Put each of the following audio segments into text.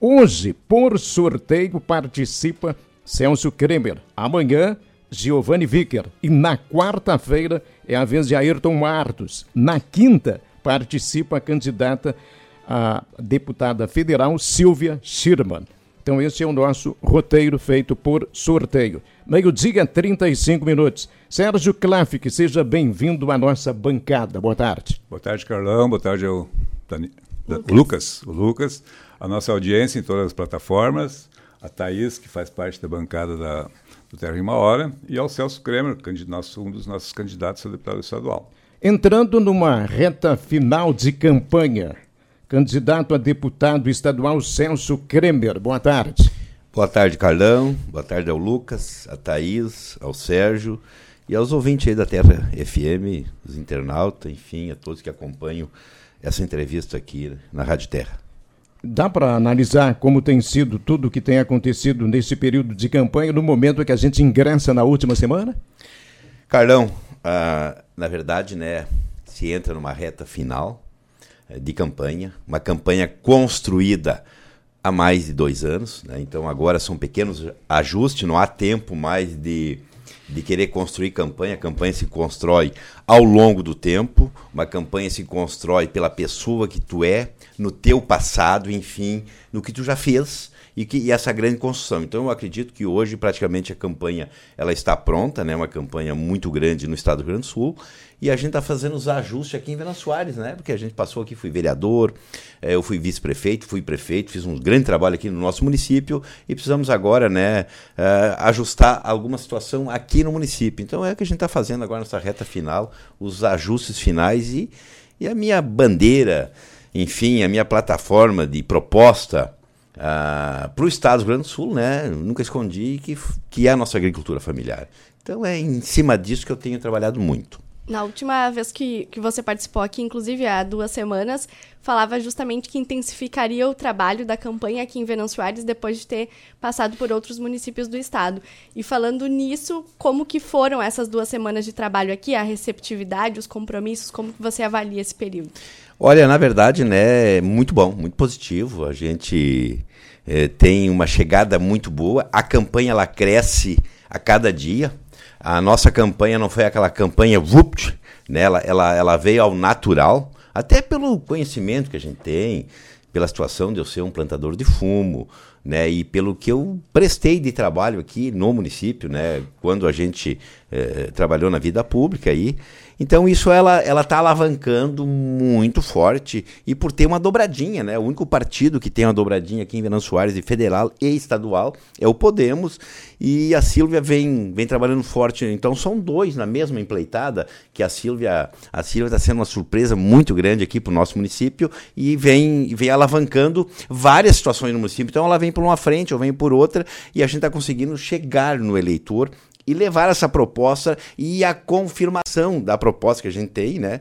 Hoje, por sorteio, participa Celso Kremer. Amanhã, Giovanni Vicker. E na quarta-feira é a vez de Ayrton Martos. Na quinta, participa a candidata a deputada federal Silvia Schirman. Então, esse é o nosso roteiro feito por sorteio. Meio-dia, 35 minutos. Sérgio Klafik, seja bem-vindo à nossa bancada. Boa tarde. Boa tarde, Carlão. Boa tarde ao Dani... Lucas. Lucas. O Lucas. A nossa audiência em todas as plataformas. A Thaís, que faz parte da bancada da, do Terra em uma Hora. E ao Celso Kremer, nosso, um dos nossos candidatos a deputado estadual. Entrando numa reta final de campanha, candidato a deputado estadual Celso Kremer. Boa tarde. Boa tarde, Carlão. Boa tarde ao Lucas, a Thaís, ao Sérgio e aos ouvintes aí da Terra FM, os internautas, enfim, a todos que acompanham essa entrevista aqui na Rádio Terra. Dá para analisar como tem sido tudo o que tem acontecido nesse período de campanha no momento que a gente ingressa na última semana? Carlão, ah, na verdade, né, se entra numa reta final eh, de campanha, uma campanha construída há mais de dois anos, né? então agora são pequenos ajustes, não há tempo mais de, de querer construir campanha, a campanha se constrói ao longo do tempo, uma campanha se constrói pela pessoa que tu é, no teu passado, enfim, no que tu já fez, e, que, e essa grande construção. Então eu acredito que hoje praticamente a campanha ela está pronta, né? uma campanha muito grande no estado do Rio Grande do Sul, e a gente está fazendo os ajustes aqui em Vena Soares, né? porque a gente passou aqui, fui vereador, eh, eu fui vice-prefeito, fui prefeito, fiz um grande trabalho aqui no nosso município e precisamos agora né, uh, ajustar alguma situação aqui no município. Então é o que a gente está fazendo agora nessa reta final, os ajustes finais e, e a minha bandeira, enfim, a minha plataforma de proposta ah, para o Estado do Rio Grande do Sul, né? Nunca escondi que, que é a nossa agricultura familiar. Então é em cima disso que eu tenho trabalhado muito. Na última vez que, que você participou aqui, inclusive há duas semanas, falava justamente que intensificaria o trabalho da campanha aqui em Venâncio Soares depois de ter passado por outros municípios do estado. E falando nisso, como que foram essas duas semanas de trabalho aqui, a receptividade, os compromissos, como que você avalia esse período? Olha, na verdade, né, muito bom, muito positivo. A gente é, tem uma chegada muito boa. A campanha ela cresce a cada dia. A nossa campanha não foi aquela campanha vupt, né? ela, ela, ela veio ao natural, até pelo conhecimento que a gente tem, pela situação de eu ser um plantador de fumo, né, e pelo que eu prestei de trabalho aqui no município, né, quando a gente eh, trabalhou na vida pública aí, então isso ela ela está alavancando muito forte e por ter uma dobradinha, né? O único partido que tem uma dobradinha aqui em Venâncio Soares, de federal e estadual, é o Podemos e a Silvia vem vem trabalhando forte. Então são dois na mesma empleitada que a Silvia a Silvia está sendo uma surpresa muito grande aqui para o nosso município e vem vem alavancando várias situações no município. Então ela vem por uma frente, ou vem por outra e a gente está conseguindo chegar no eleitor e levar essa proposta e a confirmação da proposta que a gente tem, né?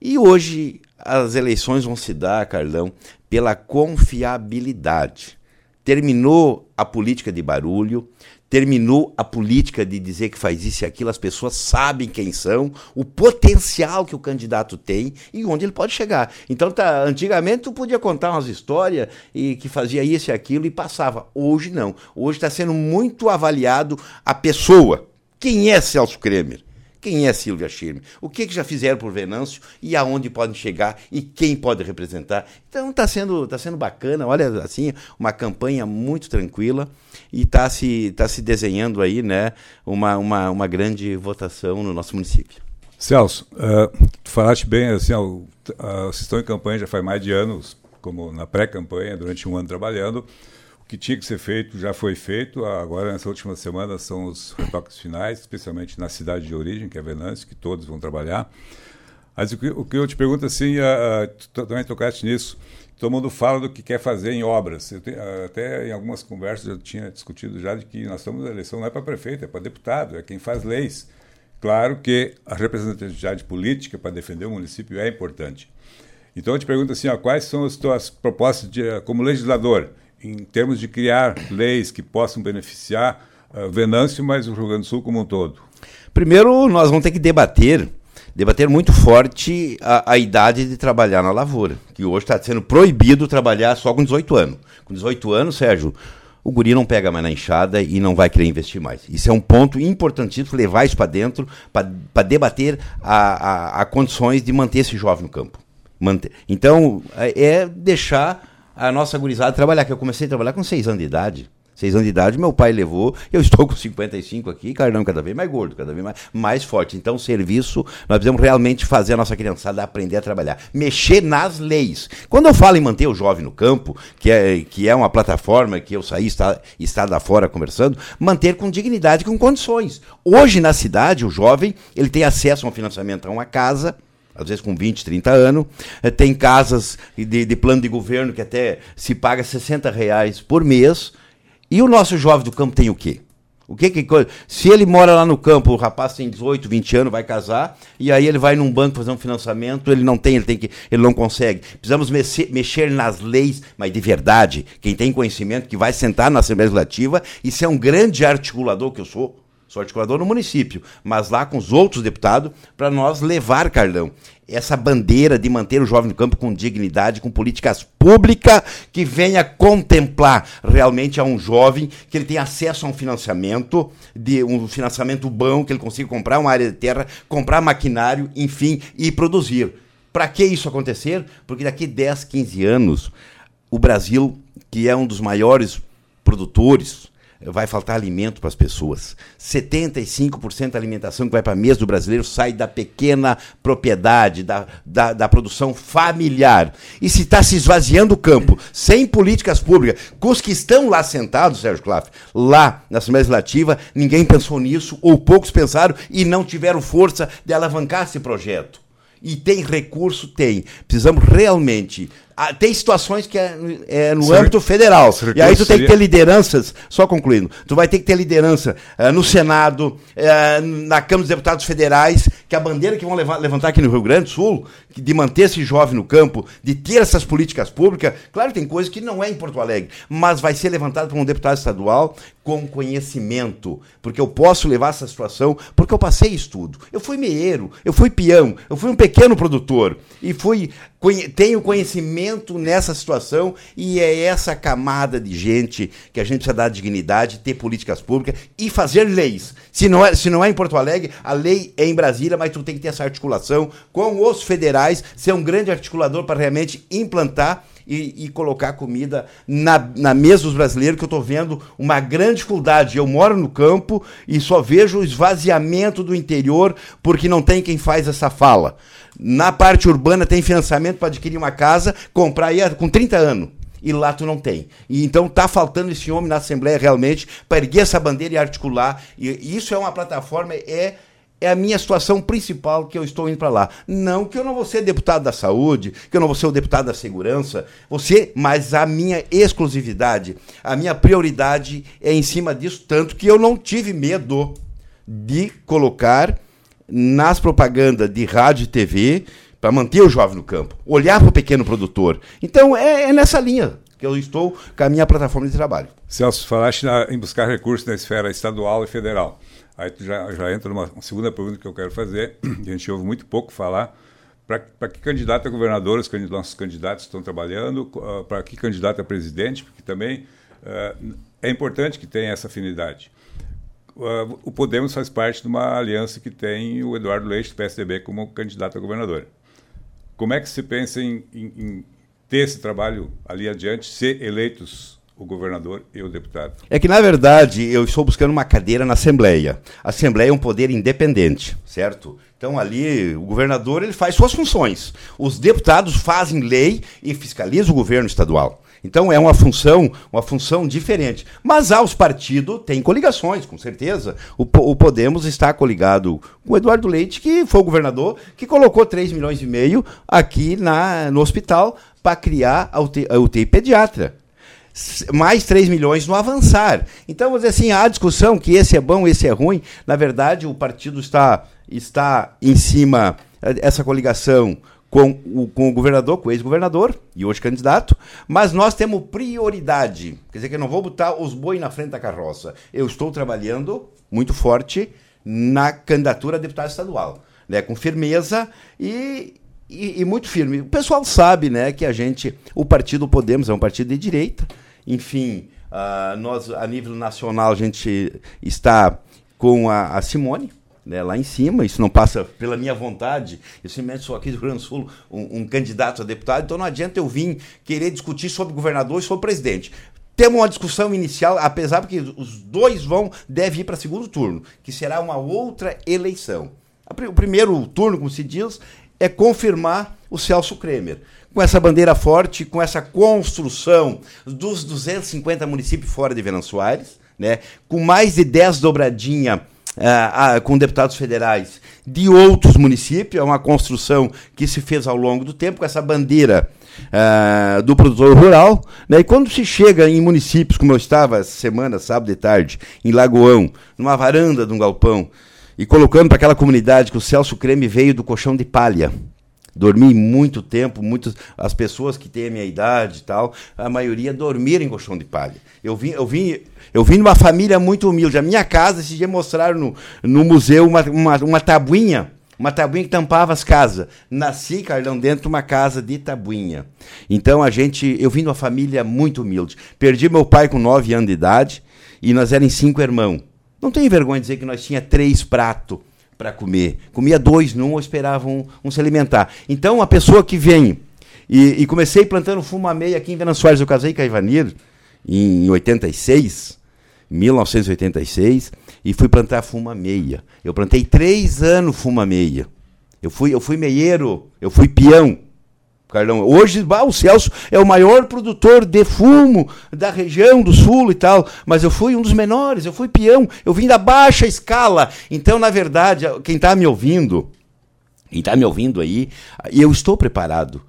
E hoje as eleições vão se dar, Carlão, pela confiabilidade. Terminou a política de barulho, terminou a política de dizer que faz isso e aquilo, as pessoas sabem quem são, o potencial que o candidato tem e onde ele pode chegar. Então, tá, antigamente tu podia contar umas histórias e que fazia isso e aquilo e passava. Hoje não. Hoje está sendo muito avaliado a pessoa. Quem é Celso Kremer? Quem é Silvia Schirme? O que, que já fizeram por Venâncio e aonde podem chegar e quem pode representar? Então está sendo, tá sendo bacana, olha assim, uma campanha muito tranquila e está se, tá se desenhando aí né, uma, uma, uma grande votação no nosso município. Celso, uh, tu falaste bem, assim, ó, uh, vocês estão em campanha já faz mais de anos, como na pré-campanha, durante um ano trabalhando que tinha que ser feito já foi feito. Agora, nessa última semana, são os retoques finais, especialmente na cidade de origem, que é Venâncio, que todos vão trabalhar. Mas o que, o que eu te pergunto, assim, uh, tu também tocaste nisso, todo mundo fala do que quer fazer em obras. Tenho, até em algumas conversas eu tinha discutido já de que nós estamos na eleição não é para prefeito, é para deputado, é quem faz leis. Claro que a representatividade política para defender o município é importante. Então eu te pergunto assim, ó, quais são as tuas propostas de, como legislador? Em termos de criar leis que possam beneficiar uh, Venâncio, mas o Rio Grande do Sul como um todo? Primeiro, nós vamos ter que debater debater muito forte a, a idade de trabalhar na lavoura, que hoje está sendo proibido trabalhar só com 18 anos. Com 18 anos, Sérgio, o guri não pega mais na enxada e não vai querer investir mais. Isso é um ponto importantíssimo, levar isso para dentro, para debater a, a, a, condições de manter esse jovem no campo. Manter. Então, é, é deixar a nossa gurizada trabalhar, que eu comecei a trabalhar com 6 anos de idade seis anos de idade, meu pai levou, eu estou com 55 aqui, carnão cada vez mais gordo, cada vez mais, mais forte. Então, serviço, nós precisamos realmente fazer a nossa criançada aprender a trabalhar, mexer nas leis. Quando eu falo em manter o jovem no campo, que é, que é uma plataforma que eu saí, está, está da fora conversando, manter com dignidade, com condições. Hoje, na cidade, o jovem, ele tem acesso a um financiamento a uma casa, às vezes com 20, 30 anos. Eh, tem casas de, de, plano de governo que até se paga 60 reais por mês. E o nosso jovem do campo tem o quê? O que que se ele mora lá no campo, o rapaz tem 18, 20 anos, vai casar, e aí ele vai num banco fazer um financiamento, ele não tem, ele tem que, ele não consegue. Precisamos mexer, mexer nas leis, mas de verdade, quem tem conhecimento que vai sentar na Assembleia Legislativa e ser um grande articulador que eu sou, sou articulador no município, mas lá com os outros deputados, para nós levar, Carlão, essa bandeira de manter o jovem no campo com dignidade, com políticas públicas que venha contemplar realmente a um jovem que ele tenha acesso a um financiamento, de um financiamento bom, que ele consiga comprar uma área de terra, comprar maquinário, enfim, e produzir. Para que isso acontecer? Porque daqui 10, 15 anos, o Brasil, que é um dos maiores produtores, vai faltar alimento para as pessoas. 75% da alimentação que vai para a mesa do brasileiro sai da pequena propriedade, da, da, da produção familiar. E se está se esvaziando o campo, sem políticas públicas, com os que estão lá sentados, Sérgio Claff, lá na Assembleia Legislativa, ninguém pensou nisso, ou poucos pensaram e não tiveram força de alavancar esse projeto. E tem recurso? Tem. Precisamos realmente tem situações que é, é no âmbito federal. E aí tu tem que ter lideranças, só concluindo, tu vai ter que ter liderança uh, no Senado, uh, na Câmara dos Deputados Federais, que a bandeira que vão levar, levantar aqui no Rio Grande do Sul, de manter esse jovem no campo, de ter essas políticas públicas, claro tem coisas que não é em Porto Alegre, mas vai ser levantado por um deputado estadual com conhecimento, porque eu posso levar essa situação, porque eu passei estudo. Eu fui meieiro, eu fui peão, eu fui um pequeno produtor e fui tenho conhecimento nessa situação e é essa camada de gente que a gente precisa dar dignidade, ter políticas públicas e fazer leis. Se não é, se não é em Porto Alegre, a lei é em Brasília, mas tu tem que ter essa articulação com os federais, ser um grande articulador para realmente implantar e, e, colocar comida na, na mesa dos brasileiros, que eu estou vendo uma grande dificuldade. Eu moro no campo e só vejo o esvaziamento do interior porque não tem quem faz essa fala. Na parte urbana tem financiamento para adquirir uma casa, comprar aí com 30 anos e lá tu não tem. E então tá faltando esse homem na Assembleia realmente para erguer essa bandeira e articular. E isso é uma plataforma, é é a minha situação principal que eu estou indo para lá. Não que eu não vou ser deputado da saúde, que eu não vou ser o deputado da segurança, você, mas a minha exclusividade, a minha prioridade é em cima disso, tanto que eu não tive medo de colocar nas propagandas de rádio e TV para manter o jovem no campo, olhar para o pequeno produtor. Então é, é, nessa linha que eu estou com a minha plataforma de trabalho. Celso, falaste na, em buscar recursos na esfera estadual e federal. Aí tu já, já entra numa segunda pergunta que eu quero fazer, que a gente ouve muito pouco falar. Para que candidato a governador os nossos candidatos estão trabalhando? Uh, para que candidato a presidente? Porque também uh, é importante que tenha essa afinidade. Uh, o Podemos faz parte de uma aliança que tem o Eduardo Leite, do PSDB, como candidato a governador. Como é que se pensa em, em, em ter esse trabalho ali adiante, ser eleitos o governador e o deputado? É que, na verdade, eu estou buscando uma cadeira na Assembleia. A Assembleia é um poder independente, certo? Então, ali, o governador ele faz suas funções. Os deputados fazem lei e fiscalizam o governo estadual. Então é uma função, uma função diferente. Mas há os partidos, têm coligações, com certeza. O, o, Podemos está coligado com o Eduardo Leite, que foi o governador, que colocou 3 milhões e meio aqui na, no hospital para criar a UTI, a UTI pediatra mais 3 milhões no avançar. Então, vou dizer assim, há discussão que esse é bom, esse é ruim. Na verdade, o partido está, está em cima, essa coligação com o, com o governador, com o ex-governador e hoje candidato, mas nós temos prioridade. Quer dizer que eu não vou botar os boi na frente da carroça. Eu estou trabalhando muito forte na candidatura a deputado estadual. né, com firmeza e, e, e, muito firme. O pessoal sabe né, que a gente, o Partido Podemos é um partido de direita, enfim, uh, nós a nível nacional a gente está com a, a Simone, né, lá em cima, isso não passa pela minha vontade, eu simplesmente sou aqui do Rio Grande do Sul um, um, candidato a deputado, então não adianta eu vir querer discutir sobre governador e sobre presidente. Temos uma discussão inicial, apesar que os dois vão, deve ir para segundo turno, que será uma outra eleição. O primeiro turno, como se diz, é confirmar o Celso Kremer. Com essa bandeira forte, com essa construção dos 250 municípios fora de Venâncio Soares, né, com mais de 10 dobradinha uh, uh, com deputados federais de outros municípios, é uma construção que se fez ao longo do tempo, com essa bandeira uh, do produtor rural. Né, e quando se chega em municípios, como eu estava semana, sábado de tarde, em Lagoão, numa varanda de um galpão, e colocando para aquela comunidade que o Celso Creme veio do colchão de palha. Dormi muito tempo, muitas as pessoas que têm a minha idade e tal, a maioria dormiram em colchão de palha. Eu vim, eu vim, eu vim de uma família muito humilde. A minha casa, esse dia mostraram no, no museu uma, uma, uma tabuinha, uma tabuinha que tampava as casas. Nasci, Carlão, dentro de uma casa de tabuinha. Então a gente, eu vim de uma família muito humilde. Perdi meu pai com nove anos de idade e nós éramos cinco irmãos. Não tenho vergonha de dizer que nós tinha três pratos para comer. Comia dois num ou esperava um, um, se alimentar. Então, a pessoa que vem. E, e comecei plantando fumameia aqui em Venâncio Soares. Eu casei com a Ivanir em 86, 1986, e fui plantar fumameia. Eu plantei três anos fumameia. Eu fui, eu fui meieiro, eu fui peão. Carlão. Hoje, bah, o Celso é o maior produtor de fumo da região do sul e tal, mas eu fui um dos menores, eu fui peão, eu vim da baixa escala. Então, na verdade, quem está me ouvindo, quem está me ouvindo aí, eu estou preparado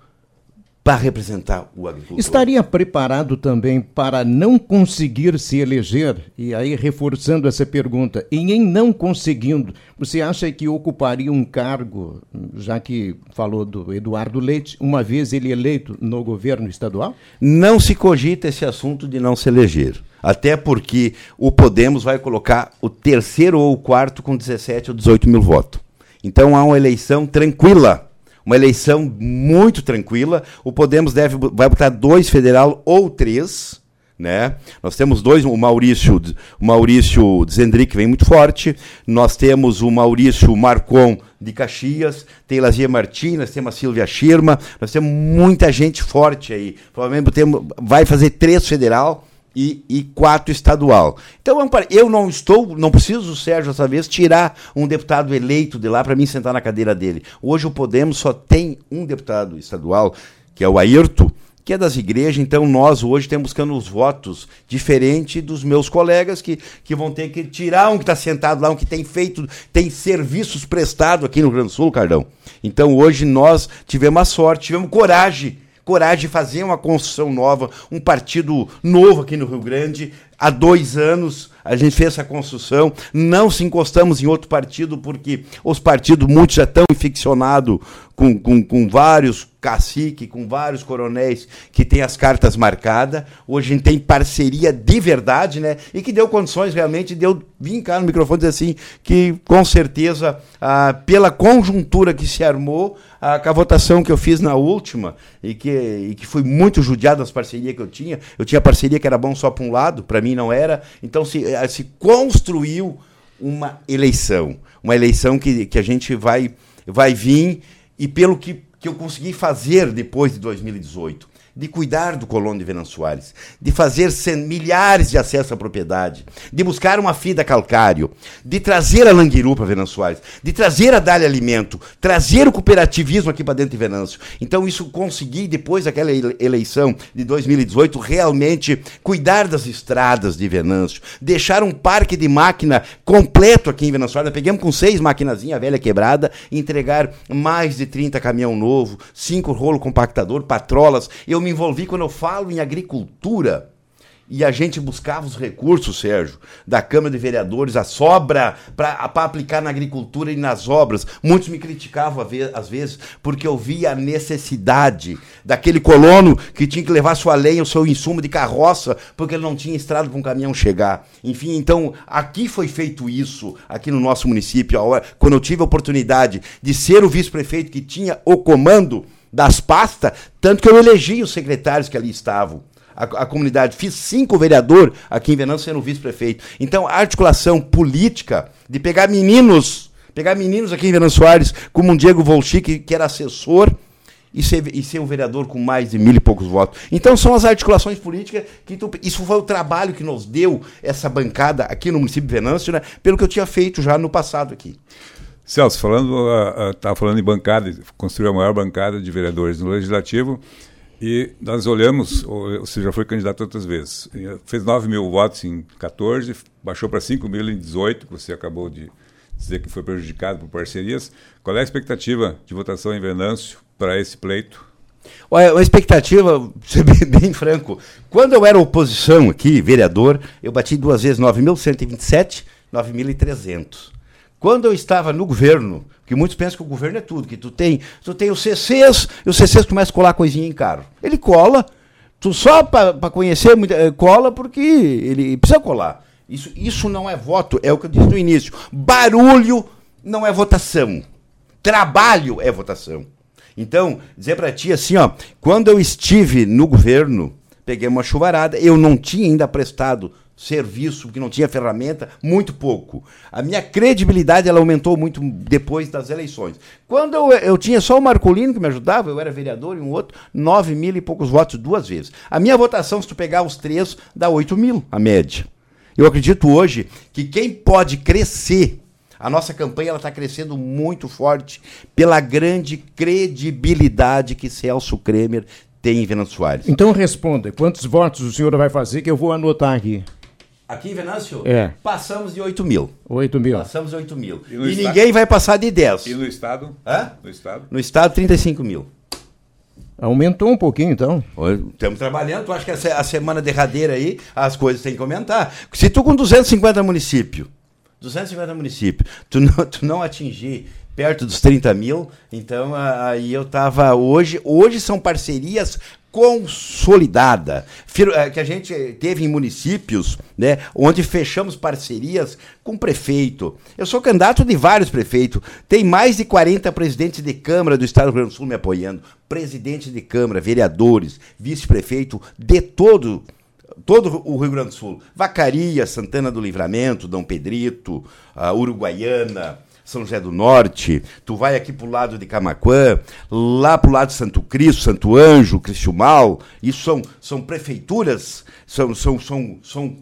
para representar o agricultor. Estaria preparado também para não conseguir se eleger? E aí, reforçando essa pergunta, e em não conseguindo, você acha que ocuparia um cargo, já que falou do Eduardo Leite, uma vez ele eleito no governo estadual? Não se cogita esse assunto de não se eleger. Até porque o Podemos vai colocar o terceiro ou o quarto com 17 ou 18 mil votos. Então há uma eleição tranquila uma eleição muito tranquila. O Podemos deve, vai botar dois federal ou três. Né? Nós temos dois, o Maurício, o Maurício Zendrick vem muito forte, nós temos o Maurício Marcon de Caxias, tem Lazia Martins, temos a Silvia Schirma, nós temos muita gente forte aí. Provavelmente temos, vai fazer três federal e, e quatro estadual. Então, eu não estou, não preciso, Sérgio, dessa vez, tirar um deputado eleito de lá para mim sentar na cadeira dele. Hoje o Podemos só tem um deputado estadual, que é o Ayrton, que é das igrejas, então nós hoje estamos buscando os votos diferente dos meus colegas que, que vão ter que tirar um que está sentado lá, um que tem feito, tem serviços prestados aqui no Rio Grande do Sul, Cardão. Então hoje nós tivemos a sorte, tivemos coragem coragem de fazer uma construção nova, um partido novo aqui no Rio Grande. Há dois anos a gente fez essa construção, não se encostamos em outro partido, porque os partidos, muitos já estão infeccionados com, com, com vários caciques, com vários coronéis que têm as cartas marcadas. Hoje a gente tem parceria de verdade, né? E que deu condições realmente de eu vir cá no microfone dizer assim, que com certeza, ah, pela conjuntura que se armou, ah, com a votação que eu fiz na última, e que, e que fui muito judiado das parcerias que eu tinha, eu tinha parceria que era bom só para um lado, para mim não era. Então se, eh, se construiu uma eleição, uma eleição que, que a gente vai, vai vir, e pelo que, que eu consegui fazer depois de 2018 de cuidar do colono de Venâncio Soares, de fazer milhares de acessos à propriedade, de buscar uma fida calcário, de trazer a Languiru para Venâncio Soares, de trazer a Dália Alimento, trazer o cooperativismo aqui para dentro de Venâncio. Então isso consegui, depois daquela eleição de 2018, realmente cuidar das estradas de Venâncio, deixar um parque de máquina completo aqui em Venâncio Soares. Nós pegamos com seis maquinazinhas velha quebrada, entregar mais de 30 caminhão novo, cinco rolo compactador, patrolas. Eu me envolvi quando eu falo em agricultura. e a gente buscava os recursos, Sérgio, da Câmara de Vereadores, a sobra para aplicar na agricultura e nas obras. Muitos me criticavam às vezes porque eu via a necessidade daquele colono que tinha que levar sua lenha, o seu insumo de carroça, porque ele não tinha estrada para um caminhão chegar. Enfim, então aqui foi feito isso, aqui no nosso município, quando eu tive a oportunidade de ser o vice-prefeito que tinha o comando das pastas, tanto que eu elegi os secretários que ali estavam a, a comunidade. Fiz cinco vereador aqui em Venâncio sendo vice-prefeito. Então, a articulação política de pegar meninos, pegar meninos aqui em Venâncio Soares, como um Diego Volchi, que, que era assessor, e ser, e ser um vereador com mais de mil e poucos votos. Então são as articulações políticas que tu, isso foi o trabalho que nos deu essa bancada aqui no município de Venâncio, né, pelo que eu tinha feito já no passado aqui. Celso, falando, estava uh, uh, falando em bancada, construir a maior bancada de vereadores no Legislativo. E nós olhamos, você já foi candidato outras vezes, fez 9 mil votos em 14, baixou para 5 mil em 18, que você acabou de dizer que foi prejudicado por parcerias. Qual é a expectativa de votação em Venâncio para esse pleito? Olha, a expectativa, ser bem, bem, franco, quando eu era oposição aqui, vereador, eu bati duas vezes 9.127, 9.300. Quando eu estava no governo, que muitos pensam que o governo é tudo, que tu tem, tu tem os CCs, e os CCs começam a colar coisinha em carro. Ele cola, tu só para conhecer, eh, cola porque ele precisa colar. Isso, isso não é voto, é o que eu disse no início. Barulho não é votação. Trabalho é votação. Então, dizer para ti assim, ó, quando eu estive no governo, peguei uma chuvarada, eu não tinha ainda prestado serviço, que não tinha ferramenta, muito pouco. A minha credibilidade ela aumentou muito depois das eleições. Quando eu, eu tinha só o Marcolino que me ajudava, eu era vereador e um outro, nove mil e poucos votos duas vezes. A minha votação, se tu pegar os três, dá oito mil, a média. Eu acredito hoje que quem pode crescer a nossa campanha está crescendo muito forte pela grande credibilidade que Celso Kremer tem em Venâncio Soares. Então responda, quantos votos o senhor vai fazer que eu vou anotar aqui? Aqui em Venâncio, é. passamos de 8 mil. 8 mil. Passamos de 8 mil. E, e ninguém vai passar de 10. E no Estado? Hã? No Estado? No Estado, 35 mil. Aumentou um pouquinho, então. Estamos trabalhando. Tu acha que a semana derradeira aí, as coisas têm que aumentar. Se tu com 250 municípios, 250 municípios, tu não, tu não atingir perto dos 30 mil, então aí eu estava hoje. Hoje são parcerias consolidada, eh, que a gente teve em municípios, né, onde fechamos parcerias com prefeito. Eu sou candidato de vários prefeitos, tem mais de 40 presidentes de Câmara do Estado do Rio Grande do Sul me apoiando, presidente de Câmara, vereadores, vice-prefeito de todo todo o Rio Grande do Sul. Vacaria, Santana do Livramento, Dom Pedrito, Uruguaiana, são José do Norte, tu vai aqui para o lado de Camaquã, lá para o lado de Santo Cristo, Santo Anjo, Cristiumal, isso são, são prefeituras, são, são, são, são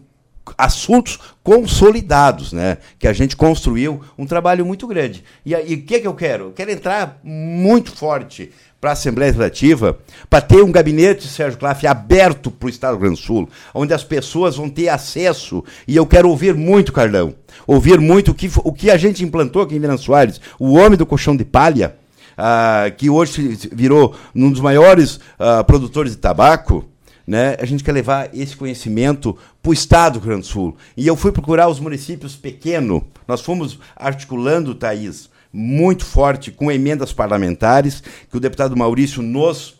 assuntos consolidados, né? Que a gente construiu um trabalho muito grande. E o que, que eu quero? Eu quero entrar muito forte para a Assembleia Legislativa, para ter um gabinete, Sérgio Claff, aberto para o Estado do Rio Grande do Sul, onde as pessoas vão ter acesso, e eu quero ouvir muito, Carlão, ouvir muito o que, o que a gente implantou aqui em Minas Soares, o homem do colchão de palha, uh, que hoje virou um dos maiores uh, produtores de tabaco, né? A gente quer levar esse conhecimento para o estado do Rio Grande do Sul. E eu fui procurar os municípios pequenos. Nós fomos articulando, Thaís, muito forte com emendas parlamentares que o deputado Maurício nos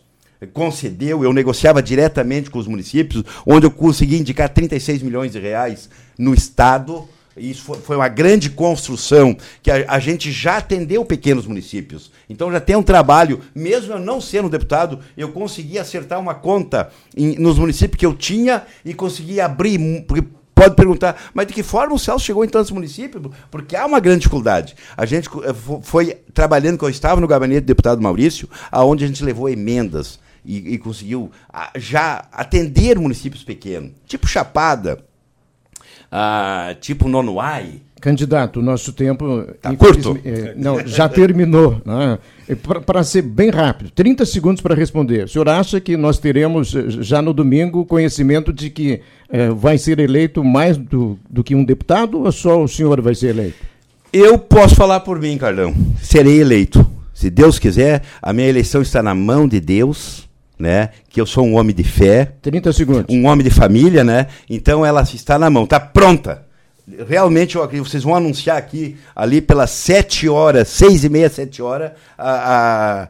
concedeu. Eu negociava diretamente com os municípios, onde eu consegui indicar 36 milhões de reais no estado. Isso foi uma grande construção que a, gente já atendeu pequenos municípios. Então já tem um trabalho, mesmo eu não sendo deputado, eu consegui acertar uma conta nos municípios que eu tinha e consegui abrir, porque pode perguntar, mas de que forma o Celso chegou em tantos municípios? Porque há uma grande dificuldade. A gente eh, foi trabalhando, quando eu estava no gabinete do deputado Maurício, aonde a gente levou emendas e, e conseguiu já atender municípios pequenos, tipo Chapada, ah, tipo Nonuai, Candidato, o nosso tempo. Tá curto? É, não, já terminou. Né? Para ser bem rápido, 30 segundos para responder. O senhor acha que nós teremos eh, já no domingo conhecimento de que é, vai ser eleito mais do, do que um deputado ou só o senhor vai ser eleito? Eu posso falar por mim, Carlão. Serei eleito. Se Deus quiser, a minha eleição está na mão de Deus. Né? Que eu sou um homem de fé. 30 segundos. Um homem de família, né? Então ela está na mão, está pronta. Realmente, vocês vão anunciar aqui, ali pelas sete horas, seis e meia, sete horas, a, a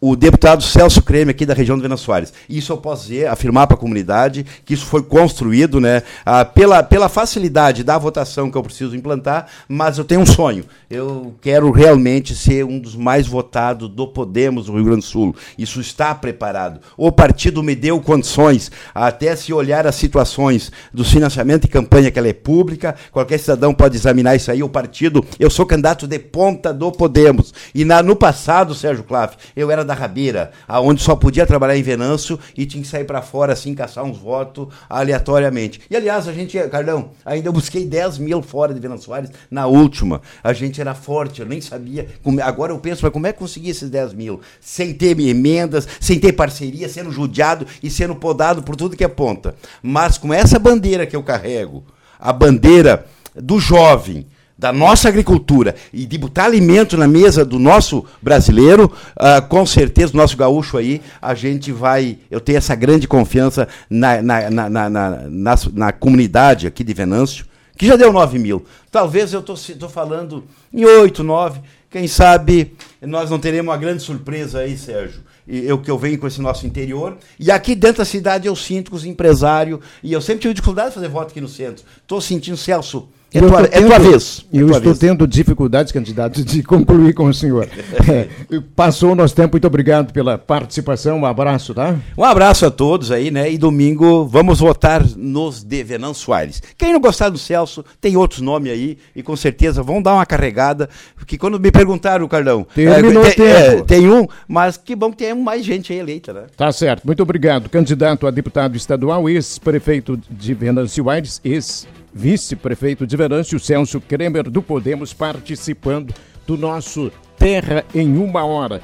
o deputado Celso Creme, aqui da região do Vena Soares. Isso eu posso dizer, afirmar para a comunidade que isso foi construído né, ah, pela, pela facilidade da votação que eu preciso implantar, mas eu tenho um sonho. Eu quero realmente ser um dos mais votados do Podemos do Rio Grande do Sul. Isso está preparado. O partido me deu condições, até se olhar as situações do financiamento e campanha, que ela é pública, qualquer cidadão pode examinar isso aí. O partido, eu sou candidato de ponta do Podemos. E na, no passado, Sérgio Claff, eu era da Rabeira, aonde só podia trabalhar em Venâncio e tinha que sair para fora, assim, caçar uns votos aleatoriamente. E aliás, a gente, Carlão, ainda eu busquei 10 mil fora de Venâncio Soares na última. A gente era forte, eu nem sabia. Como, agora eu penso, mas como é que consegui esses 10 mil? Sem ter emendas, sem ter parceria, sendo judiado e sendo podado por tudo que é ponta. Mas com essa bandeira que eu carrego, a bandeira do jovem, da nossa agricultura e de botar alimento na mesa do nosso brasileiro, uh, com certeza, nosso gaúcho aí, a gente vai. Eu tenho essa grande confiança na, na, na, na, na, na comunidade aqui de Venâncio, que já deu 9 mil. Talvez eu estou falando em 8, 9. Quem sabe nós não teremos uma grande surpresa aí, Sérgio. Eu que eu venho com esse nosso interior. E aqui dentro da cidade eu sinto que os empresários. E eu sempre tive dificuldade de fazer voto aqui no centro. Estou sentindo, Celso é tua, tendo, é tua vez. É eu tua estou vez. tendo dificuldades, candidato, de concluir com o senhor. É, passou o nosso tempo, muito obrigado pela participação. Um abraço, tá? Um abraço a todos aí, né? E domingo vamos votar nos de Venan Soares. Quem não gostar do Celso, tem outros nomes aí, e com certeza vão dar uma carregada. Porque quando me perguntaram, Carlão, é, tem, é, tem um, mas que bom que tem mais gente aí eleita, né? Tá certo, muito obrigado. Candidato a deputado estadual, ex-prefeito de Venâncio Soares, ex vice-prefeito de Venâncio, Celso Kremer, do Podemos, participando do nosso Terra em Uma Hora.